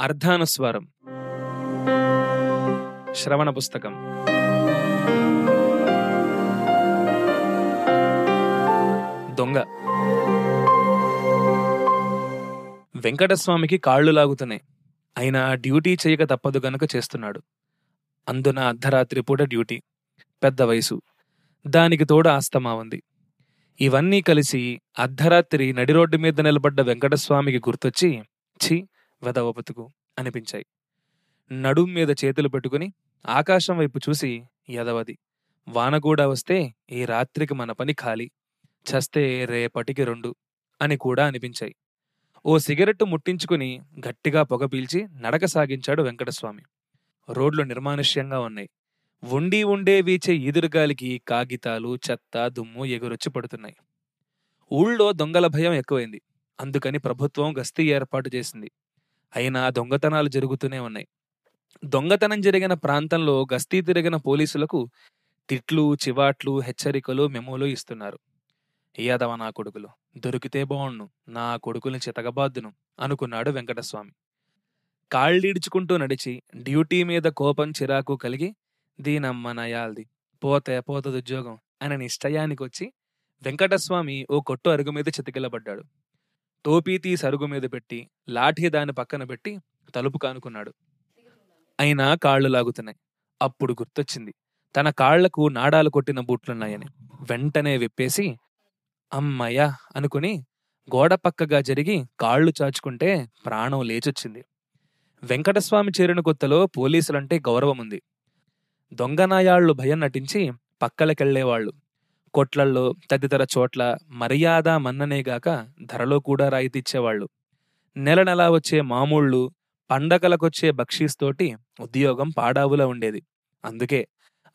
అర్ధానుస్వారం. శ్రవణ పుస్తకం. దొంగ. వెంకటస్వామికి కాళ్ళు లాగుతున్నాయి అయినా డ్యూటీ చేయక తప్పదు గనుక చేస్తున్నాడు. అందున అర్ధరాత్రి పూట డ్యూటీ. పెద్ద వయసు. దానికి తోడు ఆస్తమా ఉంది ఇవన్నీ కలిసి అర్ధరాత్రి నడి రోడ్డు మీద నిలబడ్డ వెంకటస్వామికి గుర్తొచ్చి ఛీ! వెదవ బతుకు అనిపించాయి. నడుం మీద చేతులు పెట్టుకుని ఆకాశం వైపు చూసి ఎదవది వాన కూడా వస్తే ఈ రాత్రికి మన పని ఖాళీ. చస్తే రేపటికి రెండు అని కూడా అనిపించాయి. ఓ సిగరెట్టు ముట్టించుకుని గట్టిగా పొగ పీల్చి నడక సాగించాడు వెంకటస్వామి. రోడ్లు నిర్మానుష్యంగా ఉన్నాయి. ఉండి ఉండే వీచే ఈదురుగాలికి కాగితాలు చెత్త దుమ్ము ఎగురొచ్చి పడుతున్నాయి. ఊళ్ళో దొంగల భయం ఎక్కువైంది. అందుకని ప్రభుత్వం గస్తీ ఏర్పాటు చేసింది. అయినా దొంగతనాలు జరుగుతూనే ఉన్నాయి. దొంగతనం జరిగిన ప్రాంతంలో గస్తీ తిరిగిన పోలీసులకు తిట్లు చివాట్లు హెచ్చరికలు మెమోలు ఇస్తున్నారు. యాదవ నా కొడుకులు? దొరికితే బావుణ్ణు నా కొడుకుల్ని చితకబాద్దును అనుకున్నాడు వెంకటస్వామి. కాళ్ళీడ్చుకుంటూ నడిచి డ్యూటీ మీద కోపం చిరాకు కలిగి దీనమ్మ నయాల్ది పోతే పోతదుద్యోగం అని నిశ్చయానికొచ్చి వెంకటస్వామి ఓ కొట్టు అరుగు మీద చితికిలబడ్డాడు. టోపీ సరుగు మీద పెట్టి లాఠీ దాని పక్కన పెట్టి తలుపు కానుకున్నాడు. అయినా కాళ్ళు లాగుతున్నాయి. అప్పుడు గుర్తొచ్చింది. తన కాళ్ళకు నాడాలు కొట్టిన బూట్లున్నాయని. వెంటనే విప్పేసి అమ్మయ్యా అనుకుని గోడ పక్కగా జరిగి కాళ్ళు చాచుకుంటే ప్రాణం లేచొచ్చింది. వెంకటస్వామి చేరిన కొత్తలో పోలీసులంటే గౌరవం ఉంది దొంగనాయాళ్ళు భయం నటించి పక్కలకెళ్ళేవాళ్ళు కొట్లల్లో తదితర చోట్ల మర్యాద మన్ననేగాక ధరలో కూడా రాయితీచ్చేవాళ్ళు నెల నెలా వచ్చే మామూళ్ళు పండగలకొచ్చే బక్షీస్తోటి ఉద్యోగం పాడావులా ఉండేది. అందుకే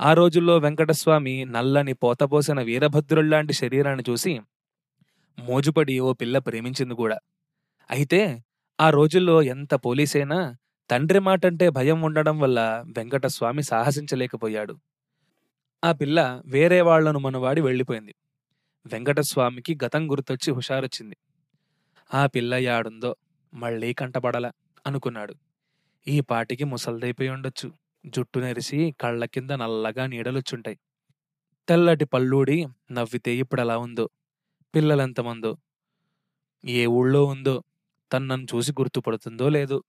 ఆ రోజుల్లో వెంకటస్వామి నల్లని పోతపోసిన వీరభద్రుల్లాంటి శరీరాన్ని చూసి మోజుపడి ఓ పిల్ల ప్రేమించింది కూడా. అయితే ఆ రోజుల్లో ఎంత పోలీసైనా తండ్రి మాటంటే భయం ఉండడం వల్ల వెంకటస్వామి సాహసించలేకపోయాడు. ఆ పిల్ల వేరే వాళ్ళను మనవాడి వెళ్ళిపోయింది. వెంకటస్వామికి గతం గుర్తొచ్చి హుషారొచ్చింది. ఆ పిల్ల యాడుందో మళ్ళీ కంటపడల అనుకున్నాడు. ఈ పాటికి ముసల్దైపోయి ఉండొచ్చు. జుట్టు నెరిసి కళ్ళ కింద నల్లగా నీడలొచ్చుంటాయి. తెల్లటి పళ్ళూడి నవ్వితే ఇప్పుడలా ఉందో? పిల్లలెంతమందో ఏ ఊళ్ళో ఉందో? తన్నను చూసి గుర్తుపడుతుందో లేదో?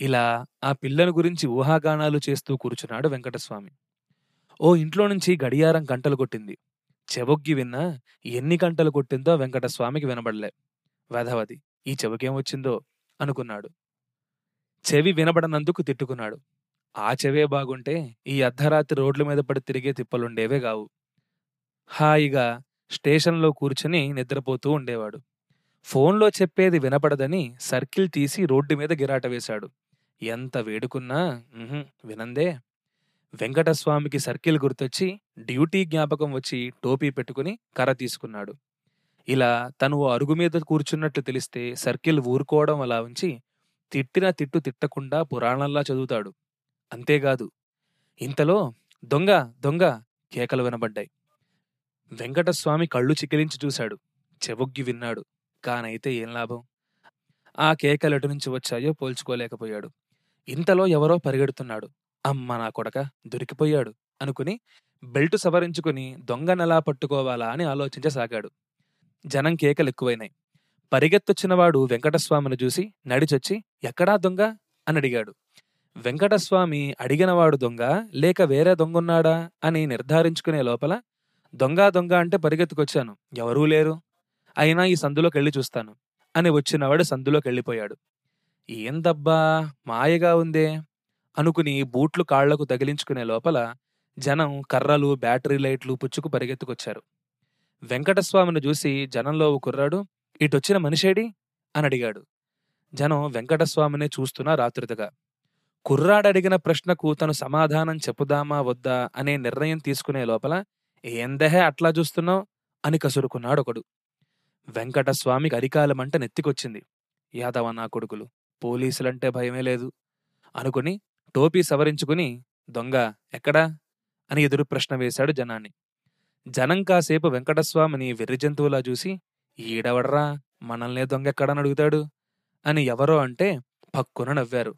ఇలా ఆ పిల్లను గురించి ఊహాగానాలు చేస్తూ కూర్చున్నాడు వెంకటస్వామి. ఓ ఇంట్లో నుంచి గడియారం గంటలు కొట్టింది. చెవొగ్గి విన్నా ఎన్ని గంటలు కొట్టిందో వెంకటస్వామికి వినబడలే. వెధవది ఈ చెవికేం వచ్చిందో? అనుకున్నాడు. చెవి వినబడనందుకు తిట్టుకున్నాడు. ఆ చెవే బాగుంటే ఈ అర్ధరాత్రి రోడ్ల మీద పడి తిరిగే తిప్పలుండేవే గావు. హాయిగా స్టేషన్లో కూర్చుని నిద్రపోతూ ఉండేవాడు. ఫోన్లో చెప్పేది వినపడదని సర్కిల్ తీసి రోడ్డు మీద గిరాట వేశాడు. ఎంత వేడుకున్నా వినందే. వెంకటస్వామికి సర్కిల్ గుర్తొచ్చి డ్యూటీ జ్ఞాపకం వచ్చి టోపీ పెట్టుకుని కర్ర తీసుకున్నాడు. ఇలా తను ఓ అరుగు మీద కూర్చున్నట్లు తెలిస్తే సర్కిల్ ఊరుకోవడం అలా ఉంచి తిట్టిన తిట్టు తిట్టకుండా పురాణంలా చదువుతాడు. అంతేకాదు ఇంతలో దొంగ దొంగ కేకలు వినబడ్డాయి. వెంకటస్వామి కళ్ళు చికిలించి చూశాడు. చెవొగ్గి విన్నాడు. కానైతే ఏం లాభం? ఆ కేకలు ఎటు నుంచి వచ్చాయో పోల్చుకోలేకపోయాడు. ఇంతలో ఎవరో పరిగెడుతున్నాడు. అమ్మ నా కొడక దొరికిపోయాడు అనుకుని బెల్టు సవరించుకుని దొంగనెలా పట్టుకోవాలా అని ఆలోచించసాగాడు. జనం కేకలు ఎక్కువైనాయి. పరిగెత్తొచ్చినవాడు వెంకటస్వామిని చూసి నడిచొచ్చి ఎక్కడా దొంగ? అని అడిగాడు. వెంకటస్వామి అడిగినవాడు దొంగ లేక వేరే దొంగున్నాడా? అని నిర్ధారించుకునే లోపల దొంగ దొంగ అంటే పరిగెత్తుకొచ్చాను. ఎవరూ లేరు. అయినా ఈ సందులోకెళ్ళి చూస్తాను. అని వచ్చినవాడు సందులోకెళ్ళిపోయాడు. వెళ్ళిపోయాడు ఏందబ్బా? మాయగా ఉందే. అనుకుని బూట్లు కాళ్ళకు తగిలించుకునే లోపల జనం కర్రలు బ్యాటరీ లైట్లు పుచ్చుకు పరిగెత్తుకొచ్చారు. వెంకటస్వామిని చూసి జనంలో ఓ కుర్రాడు ఇటొచ్చిన మనిషేడి? అని అడిగాడు. జనం వెంకటస్వామినే చూస్తున్నా రాత్రితగా. కుర్రాడడిగిన ప్రశ్నకు తను సమాధానం చెప్పుదామా వద్దా అనే నిర్ణయం తీసుకునే లోపల ఏందహే అట్లా చూస్తున్నావు? అని కసురుకున్నాడు ఒకడు వెంకటస్వామికి అరికాలమంట నెత్తికొచ్చింది. యాదవ నా కొడుకులు పోలీసులంటే భయమే లేదు అనుకుని టోపీ సవరించుకుని దొంగ ఎక్కడా? అని ఎదురు ప్రశ్న వేశాడు జనాన్ని. జనం కాసేపు వెంకటస్వామిని వెర్రి జంతువులా చూసి ఈడవడ్రా? మనల్నే దొంగ ఎక్కడని అడుగుతాడు? అని ఎవరో అంటే పక్కున నవ్వారు.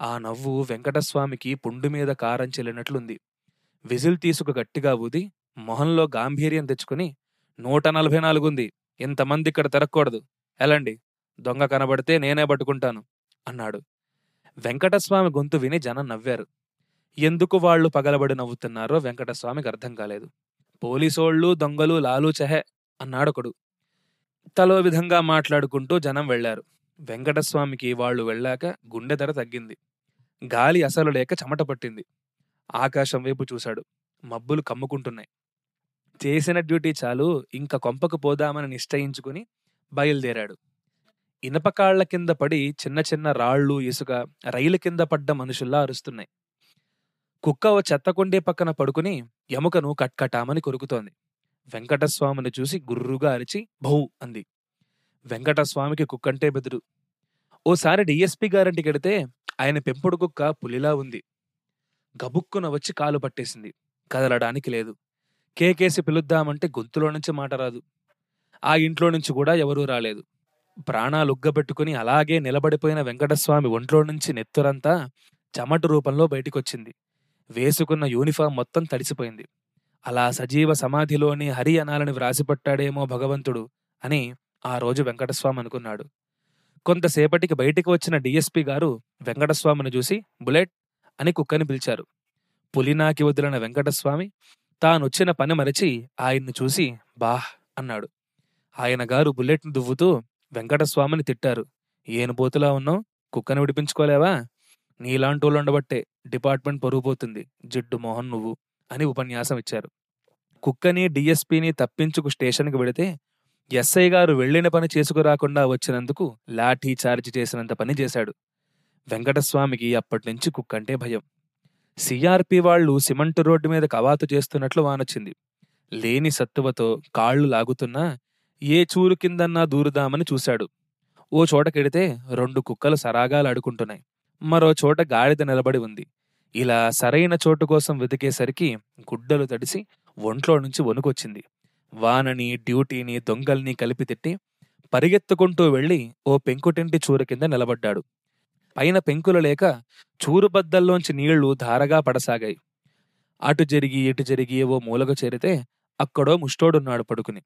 ఆ నవ్వు వెంకటస్వామికి పుండు మీద కారం చెల్లినట్లుంది. విజిల్ తీసుకు గట్టిగా ఊది మొహంలో గాంభీర్యం తెచ్చుకుని నూట నలభై నాలుగుంది. ఇంతమంది ఇక్కడ తిరగకూడదు. ఎలాండి? దొంగ కనబడితే నేనే పట్టుకుంటాను అన్నాడు. వెంకటస్వామి గొంతు విని జనం నవ్వారు. ఎందుకు వాళ్ళు పగలబడి నవ్వుతున్నారో వెంకటస్వామికి అర్థం కాలేదు. పోలీసోళ్ళు దొంగలు లాలు చెహె అన్నాడొకడు. తలో విధంగా మాట్లాడుకుంటూ జనం వెళ్ళారు వెంకటస్వామికి వాళ్ళు వెళ్ళాక గుండె ధర తగ్గింది. గాలి అసలు లేక చెమట పట్టింది. ఆకాశం వైపు చూశాడు. మబ్బులు కమ్ముకుంటున్నాయి. చేసిన డ్యూటీ చాలు ఇంక కొంపకు పోదామని నిశ్చయించుకుని బయలుదేరాడు. ఇనపకాళ్ళ కింద పడి చిన్న చిన్న రాళ్ళు ఇసుక రైలు కింద పడ్డ మనుషుల్లా అరుస్తున్నాయి. కుక్క ఓ చెత్తకుండే పక్కన పడుకుని ఎముకను కట్కటామని కొరుకుతోంది. వెంకటస్వామిని చూసి గుర్రుగా అరిచి భౌ అంది. వెంకటస్వామికి కుక్కంటే బెదురు. ఓసారి డిఎస్పి గారింటికి వెడితే ఆయన పెంపుడు కుక్క పులిలా ఉంది. గబుక్కున వచ్చి కాలు పట్టేసింది. కదలడానికి లేదు. కేకేసి పిలుద్దామంటే గొంతులో నుంచి మాట రాదు. ఆ ఇంట్లో నుంచి కూడా ఎవరూ రాలేదు. ప్రాణాలు ఉగ్గబెట్టుకుని అలాగే నిలబడిపోయిన వెంకటస్వామి ఒంట్లో నుంచి నెత్తురంతా చెమట రూపంలో బయటికొచ్చింది. వేసుకున్న యూనిఫామ్ మొత్తం తడిసిపోయింది. అలా సజీవ సమాధిలోని హరి అనాలని వ్రాసిపట్టాడేమో భగవంతుడు అని ఆ రోజు వెంకటస్వామి అనుకున్నాడు. కొంతసేపటికి బయటికి వచ్చిన డిఎస్పి గారు వెంకటస్వామిని చూసి బుల్లెట్ అని కుక్కని పిలిచారు. పులినాకి వదిలిన వెంకటస్వామి తానొచ్చిన పని మరచి ఆయన్ని చూసి బాహ్ అన్నాడు. ఆయన గారు బుల్లెట్ను దువ్వుతూ వెంకటస్వామిని తిట్టారు. ఏనుబోతులా ఉన్నావు? కుక్కని విడిపించుకోలేవా? నీలాంటోళ్ళుండబట్టే డిపార్ట్మెంట్ పరుగు పోతుంది జిడ్డు మోహన్ నువ్వు అని ఉపన్యాసం ఇచ్చారు. కుక్కని డిఎస్పీని తప్పించుకు స్టేషన్కి వెళితే ఎస్ఐ గారు వెళ్ళిన పని చేసుకురాకుండా వచ్చినందుకు లాఠీ చార్జ్ చేసినంత పని చేశాడు. వెంకటస్వామికి అప్పటినుంచి కుక్కంటే భయం. సిఆర్పి వాళ్ళు సిమెంట్ రోడ్డు మీద కవాతు చేస్తున్నట్లు వానొచ్చింది. లేని సత్తువతో కాళ్ళు లాగుతున్నా ఏ చూరు కిందన్నా దూరుదామని చూశాడు. ఓ చోటకెడితే రెండు కుక్కలు సరాగాలు అడుకుంటున్నాయి మరో చోట గాడిద నిలబడి ఉంది. ఇలా సరైన చోటు కోసం వెతికేసరికి గుడ్డలు తడిసి ఒంట్లో నుంచి వణుకొచ్చింది. వానని డ్యూటీని దొంగల్ని కలిపి తిట్టి పరిగెత్తుకుంటూ వెళ్ళి ఓ పెంకుటింటి చూరు కింద నిలబడ్డాడు. పైన పెంకులు లేక చూరుబద్దల్లోంచి నీళ్ళు ధారగా పడసాగాయి. అటు జరిగి ఇటు జరిగి ఓ మూలకు చేరితే అక్కడో ముష్టోడున్నాడు పడుకుని.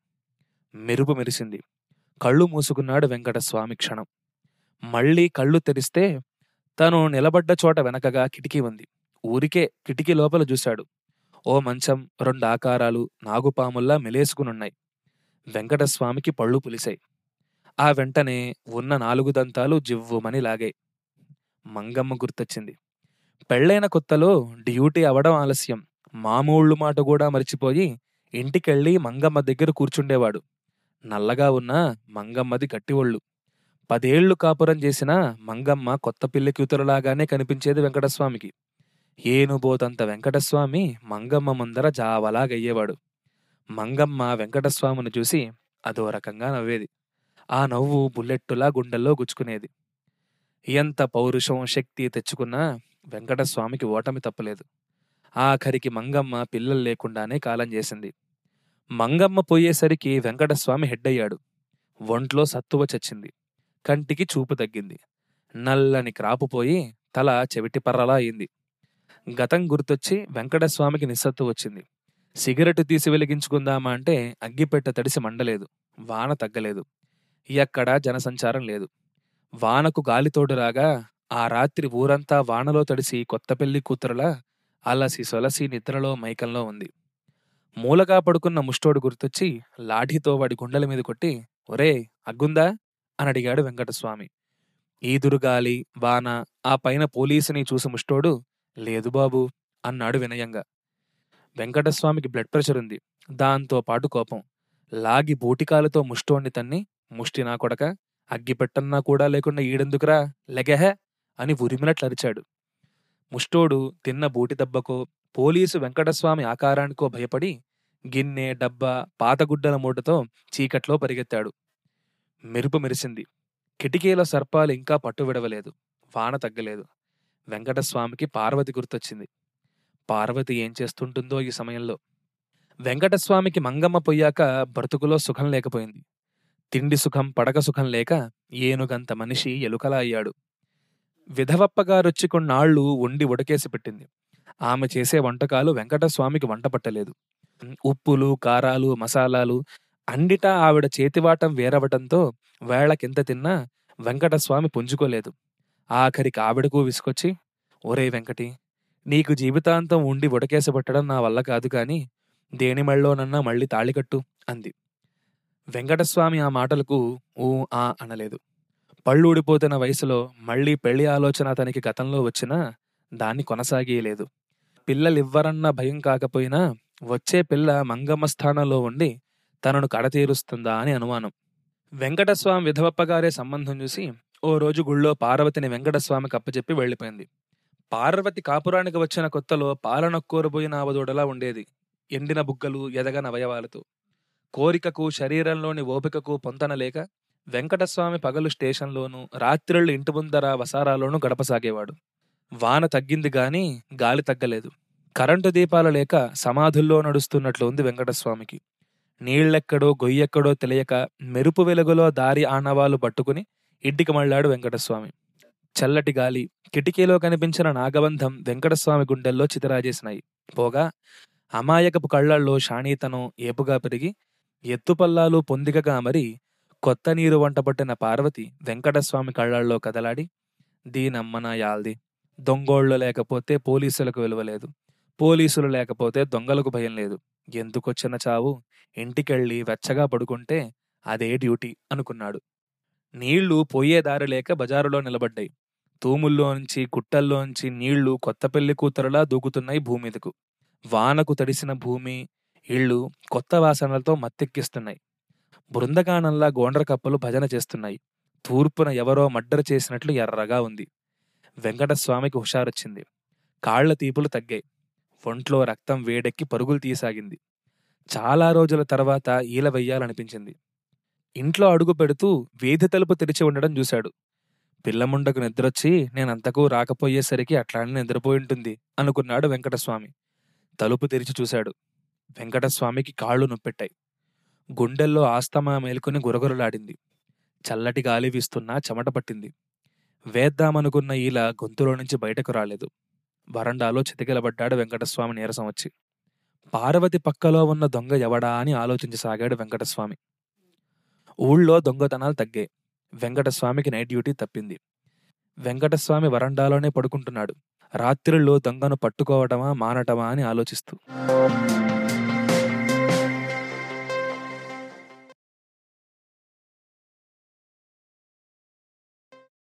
మెరుపు మెరిసింది. కళ్ళు మూసుకున్నాడు వెంకటస్వామి క్షణం. మళ్ళీ కళ్ళు తెరిస్తే తను నిలబడ్డ చోట వెనకగా కిటికీ ఉంది. ఊరికే కిటికీ లోపల చూశాడు. ఓ మంచం రెండు ఆకారాలు నాగుపాముల్లా మెలేసుకునున్నాయి. వెంకటస్వామికి పళ్ళు పులిశాయి. ఆ వెంటనే ఉన్న నాలుగు దంతాలు జివ్వుమని లాగాయి. మంగమ్మ గుర్తొచ్చింది. పెళ్ళైన కొత్తలో డ్యూటీ అవడం ఆలస్యం. మామూళ్ళు మాట కూడా మర్చిపోయి ఇంటికెళ్ళి మంగమ్మ దగ్గర కూర్చుండేవాడు. నల్లగా ఉన్న మంగమ్మది గట్టివళ్ళు. పదేళ్ళు కాపురం చేసిన మంగమ్మ కొత్త పిల్లి కూతురులాగానే కనిపించేది వెంకటస్వామికి. ఏనుబోతంత వెంకటస్వామి మంగమ్మ ముందర జావలాగయ్యేవాడు. మంగమ్మ వెంకటస్వామిని చూసి అదో రకంగా నవ్వేది. ఆ నవ్వు బుల్లెట్టులా గుండెల్లో గుచ్చుకునేది. ఎంత పౌరుషం శక్తి తెచ్చుకున్నా వెంకటస్వామికి ఓటమి తప్పలేదు. ఆఖరికి మంగమ్మ పిల్లలు లేకుండానే కాలం చేసింది. మంగమ్మ పోయేసరికి వెంకటస్వామి హెడ్ అయ్యాడు. ఒంట్లో సత్తువ చచ్చింది. కంటికి చూపు తగ్గింది. నల్లని క్రాపు పోయి తల చెవిటి పర్రలా అయింది. గతం గుర్తొచ్చి వెంకటస్వామికి నిస్సత్తు వచ్చింది. సిగరెట్ తీసి వెలిగించుకుందామా అంటే అగ్గిపెట్ట తడిసి మండలేదు. వాన తగ్గలేదు. ఎక్కడా జనసంచారం లేదు. వానకు గాలితోడు రాగా ఆ రాత్రి ఊరంతా వానలో తడిసి కొత్త పెళ్ళి కూతురులా అలసి సొలసి నిద్రలో మైకంలో ఉంది. మూలగా పడుకున్న ముష్టోడు గుర్తొచ్చి లాఠీతో వాడి గుండెల మీద కొట్టి ఒరే అగ్గుందా? అని అడిగాడు వెంకటస్వామి. ఈదురుగాలి వాన ఆ పైన పోలీసుని చూసి ముష్టోడు లేదు బాబు అన్నాడు వినయంగా. వెంకటస్వామికి బ్లడ్ ప్రెషర్ ఉంది. దాంతో పాటు కోపం. లాగి బూటికాలతో ముష్టోణ్ణి తన్ని ముష్టి నా కొడక అగ్గిపెట్టన్నా కూడా లేకుండా ఈడెందుకురా లెగహే అని ఉరిమినట్లు అరిచాడు ముష్టోడు తిన్న బూటి దెబ్బకో పోలీసు వెంకటస్వామి ఆకారానికో భయపడి గిన్నె డబ్బా పాతగుడ్డల మూటతో చీకట్లో పరిగెత్తాడు. మెరుపు మెరిసింది. కిటికీల సర్పాలు ఇంకా పట్టు విడవలేదు. వాన తగ్గలేదు. వెంకటస్వామికి పార్వతి గుర్తొచ్చింది. పార్వతి ఏం చేస్తుంటుందో ఈ సమయంలో. వెంకటస్వామికి మంగమ్మ పొయ్యాక బ్రతుకులో సుఖం లేకపోయింది. తిండి సుఖం పడక సుఖం లేక ఏనుగంత మనిషి ఎలుకలా అయ్యాడు. విధవప్పగారొచ్చి కొన్నాళ్ళు వండి ఉడకేసి పెట్టింది. ఆమె చేసే వంటకాలు వెంకటస్వామికి వంట పట్టలేదు. ఉప్పులు కారాలు మసాలాలు అన్నిటా ఆవిడ చేతివాటం వేరవటంతో వేళకింత తిన్నా వెంకటస్వామి పుంజుకోలేదు. ఆఖరికి ఆవిడకు విసుకొచ్చి ఒరే వెంకటి నీకు జీవితాంతం ఉండి ఉడకేసి పెట్టడం నా వల్ల కాదు కాని దేని మెళ్ళోనన్నా మళ్ళీ తాళికట్టు అంది. వెంకటస్వామి ఆ మాటలకు ఊ ఆ అనలేదు. పళ్ళు ఊడిపోతున్న వయసులో మళ్ళీ పెళ్ళి ఆలోచన అతనికి గతంలో వచ్చినా దాన్ని కొనసాగేయలేదు. పిల్లలివ్వరన్న భయం కాకపోయినా వచ్చే పిల్ల మంగమ్మ స్థానంలో ఉండి తనను కడతీరుస్తుందా అని అనుమానం. వెంకటస్వామి విధవప్పగారే సంబంధం చూసి ఓ రోజు గుళ్ళో పార్వతిని వెంకటస్వామికి అప్పచెప్పి వెళ్ళిపోయింది. పార్వతి కాపురానికి వచ్చిన కొత్తలో పాలనొక్కోరబోయిన ఆవదోడలా ఉండేది. ఎండిన బుగ్గలు ఎదగన అవయవాలతో. కోరికకు శరీరంలోని ఓపికకు పొంతన లేక వెంకటస్వామి పగలు స్టేషన్లోనూ రాత్రిళ్ళు ఇంటి ముందర వసారాలోనూ గడపసాగేవాడు. వాన తగ్గింది గాని గాలి తగ్గలేదు. కరెంటు దీపాలు లేక సమాధుల్లో నడుస్తున్నట్లు ఉంది వెంకటస్వామికి. నీళ్ళెక్కడో గొయ్యెక్కడో తెలియక మెరుపు వెలుగులో దారి ఆనవాలు పట్టుకుని ఇంటికి మళ్ళాడు వెంకటస్వామి. చల్లటి గాలి కిటికీలో కనిపించిన నాగబంధం వెంకటస్వామి గుండెల్లో చితరాజేసినాయి. పోగా అమాయకపు కళ్ళల్లో షాణీతనం ఏపుగా పెరిగి ఎత్తుపల్లాలు పొందికగా మరి కొత్త నీరు వంట పట్టిన పార్వతి వెంకటస్వామి కళ్ళల్లో కదలాడి దీనమ్మన యాల్ది. దొంగోళ్ళు లేకపోతే పోలీసులకు విలువలేదు. పోలీసులు లేకపోతే దొంగలకు భయం లేదు. ఎందుకొచ్చిన చావు? ఇంటికెళ్ళి వెచ్చగా పడుకుంటే అదే డ్యూటీ అనుకున్నాడు. నీళ్ళు పోయే దారి లేక బజారులో నిలబడ్డాయి. తూముల్లోంచి గుట్టల్లోంచి నీళ్ళు కొత్త పెళ్ళి కూతురులా దూకుతున్నాయి భూమిదకు. వానకు తడిసిన భూమి ఇళ్ళు కొత్త వాసనలతో మత్తెక్కిస్తున్నాయి. బృందగానంలా గోండ్ర కప్పలు భజన చేస్తున్నాయి. తూర్పున ఎవరో మడ్డర చేసినట్లు ఎర్రగా ఉంది. వెంకటస్వామికి హుషారొచ్చింది. కాళ్ళ తీపులు తగ్గాయి. ఒంట్లో రక్తం వేడెక్కి పరుగులు తీసాగింది చాలా రోజుల తర్వాత ఈల వెయ్యాలనిపించింది. ఇంట్లో అడుగు పెడుతూ వీధి తలుపు తెరిచి ఉండడం చూశాడు. పిల్లముండకు నిద్రొచ్చి నేనంతకు రాకపోయేసరికి అట్లానే నిద్రపోయి ఉంటుంది అనుకున్నాడు వెంకటస్వామి. తలుపు తెరిచి చూశాడు. వెంకటస్వామికి కాళ్ళు నొప్పెట్టాయి. గుండెల్లో ఆస్తమా మేల్కొని గురగురలాడింది. చల్లటి గాలి వీస్తున్నా చెమట పట్టింది. వేద్దామనుకున్న ఈల గొంతులో నుంచి బయటకు రాలేదు. వరండాలో చితికిలబడ్డాడు వెంకటస్వామి నీరసం వచ్చి. పార్వతి పక్కలో ఉన్న దొంగ ఎవడా అని ఆలోచించసాగాడు వెంకటస్వామి. ఊళ్ళో దొంగతనాలు తగ్గాయి. వెంకటస్వామికి నైట్ డ్యూటీ తప్పింది. వెంకటస్వామి వరండాలోనే పడుకుంటున్నాడు. రాత్రిళ్ళు దొంగను పట్టుకోవటమా మానటమా అని ఆలోచిస్తూ.